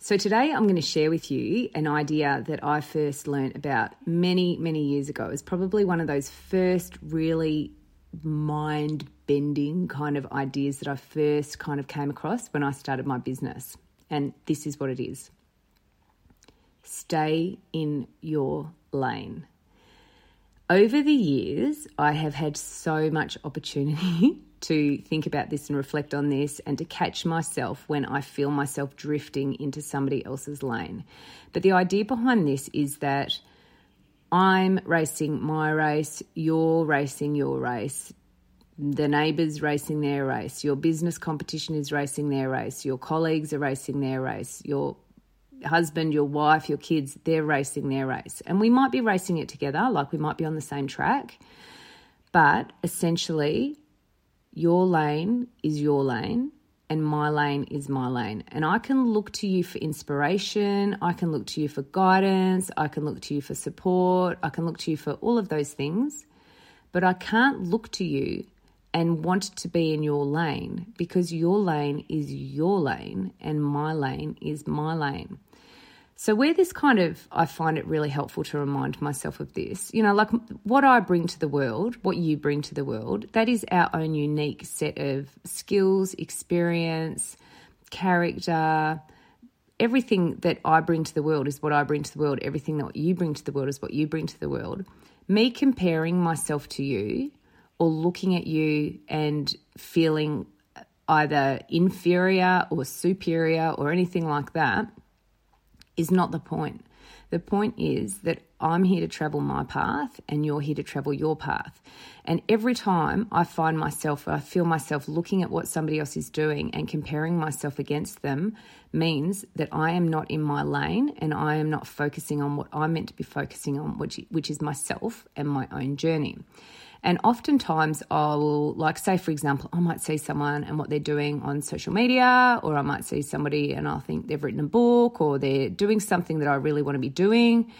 So, today I'm going to share with you an idea that I first learned about many, many years ago. It's probably one of those first really mind bending kind of ideas that I first kind of came across when I started my business. And this is what it is stay in your lane. Over the years, I have had so much opportunity to think about this and reflect on this and to catch myself when I feel myself drifting into somebody else's lane. But the idea behind this is that I'm racing my race, you're racing your race, the neighbours racing their race, your business competition is racing their race, your colleagues are racing their race, your husband, your wife, your kids, they're racing their race. And we might be racing it together, like we might be on the same track. But essentially, your lane is your lane and my lane is my lane. And I can look to you for inspiration. I can look to you for guidance. I can look to you for support. I can look to you for all of those things. But I can't look to you and want to be in your lane because your lane is your lane and my lane is my lane. So, where this kind of, I find it really helpful to remind myself of this, you know, like what I bring to the world, what you bring to the world, that is our own unique set of skills, experience, character. Everything that I bring to the world is what I bring to the world. Everything that you bring to the world is what you bring to the world. Me comparing myself to you or looking at you and feeling either inferior or superior or anything like that is not the point. The point is that I'm here to travel my path and you're here to travel your path. And every time I find myself, I feel myself looking at what somebody else is doing and comparing myself against them means that I am not in my lane and I am not focusing on what I'm meant to be focusing on, which, which is myself and my own journey. And oftentimes I will, like, say, for example, I might see someone and what they're doing on social media, or I might see somebody and I'll think they've written a book or they're doing something that I really want to be doing,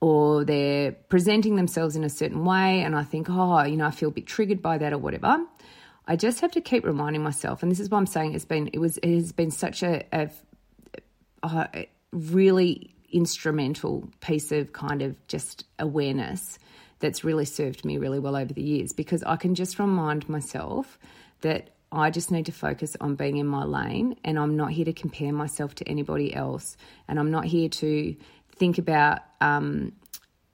or they're presenting themselves in a certain way. And I think, oh, you know, I feel a bit triggered by that or whatever. I just have to keep reminding myself, and this is what I'm saying. It's been, it was, it has been such a, a, a really instrumental piece of kind of just awareness that's really served me really well over the years because I can just remind myself that I just need to focus on being in my lane and I'm not here to compare myself to anybody else. And I'm not here to think about um,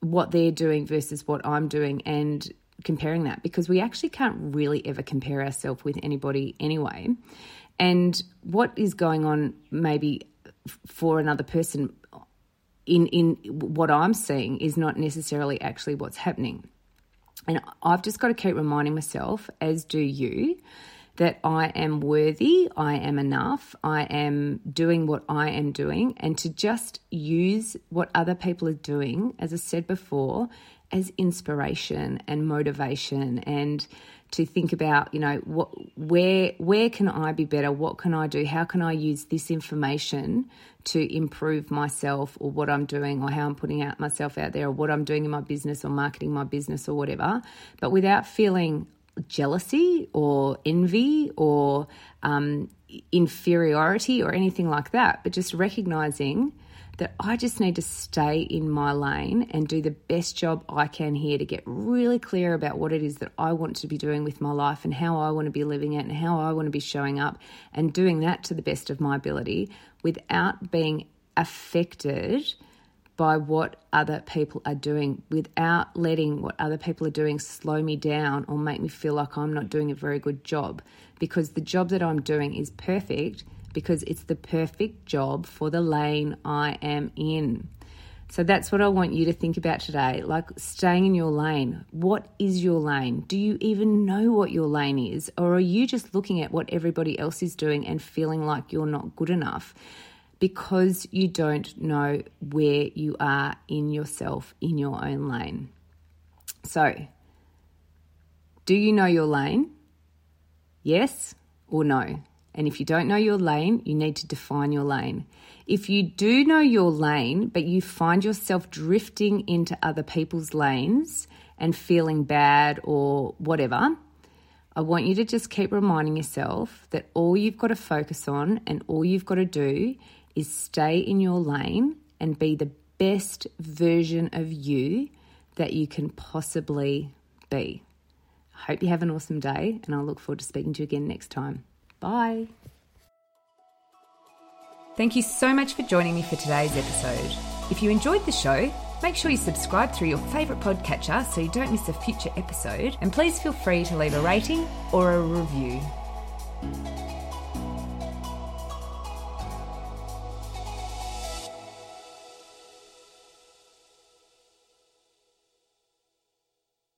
what they're doing versus what I'm doing and comparing that because we actually can't really ever compare ourselves with anybody anyway. And what is going on maybe for another person in in what I'm seeing is not necessarily actually what's happening. And I've just got to keep reminding myself, as do you, that I am worthy, I am enough, I am doing what I am doing, and to just use what other people are doing, as I said before, as inspiration and motivation and to think about you know what where where can I be better? What can I do? How can I use this information to improve myself or what I'm doing or how I'm putting out myself out there or what I'm doing in my business or marketing my business or whatever but without feeling jealousy or envy or um, inferiority or anything like that but just recognizing that I just need to stay in my lane and do the best job I can here to get really clear about what it is that I want to be doing with my life and how I want to be living it and how I want to be showing up and doing that to the best of my ability without being affected by what other people are doing without letting what other people are doing slow me down or make me feel like I'm not doing a very good job. Because the job that I'm doing is perfect because it's the perfect job for the lane I am in. So that's what I want you to think about today. Like staying in your lane. What is your lane? Do you even know what your lane is? Or are you just looking at what everybody else is doing and feeling like you're not good enough? because you don't know where you are in yourself, in your own lane. So, do you know your lane? Yes or no? And if you don't know your lane, you need to define your lane. If you do know your lane, but you find yourself drifting into other people's lanes and feeling bad or whatever, I want you to just keep reminding yourself that all you've got to focus on and all you've got to do is stay in your lane and be the best version of you that you can possibly be. I hope you have an awesome day, and I'll look forward to speaking to you again next time. Bye. Thank you so much for joining me for today's episode. If you enjoyed the show, make sure you subscribe through your favourite podcatcher so you don't miss a future episode, and please feel free to leave a rating or a review.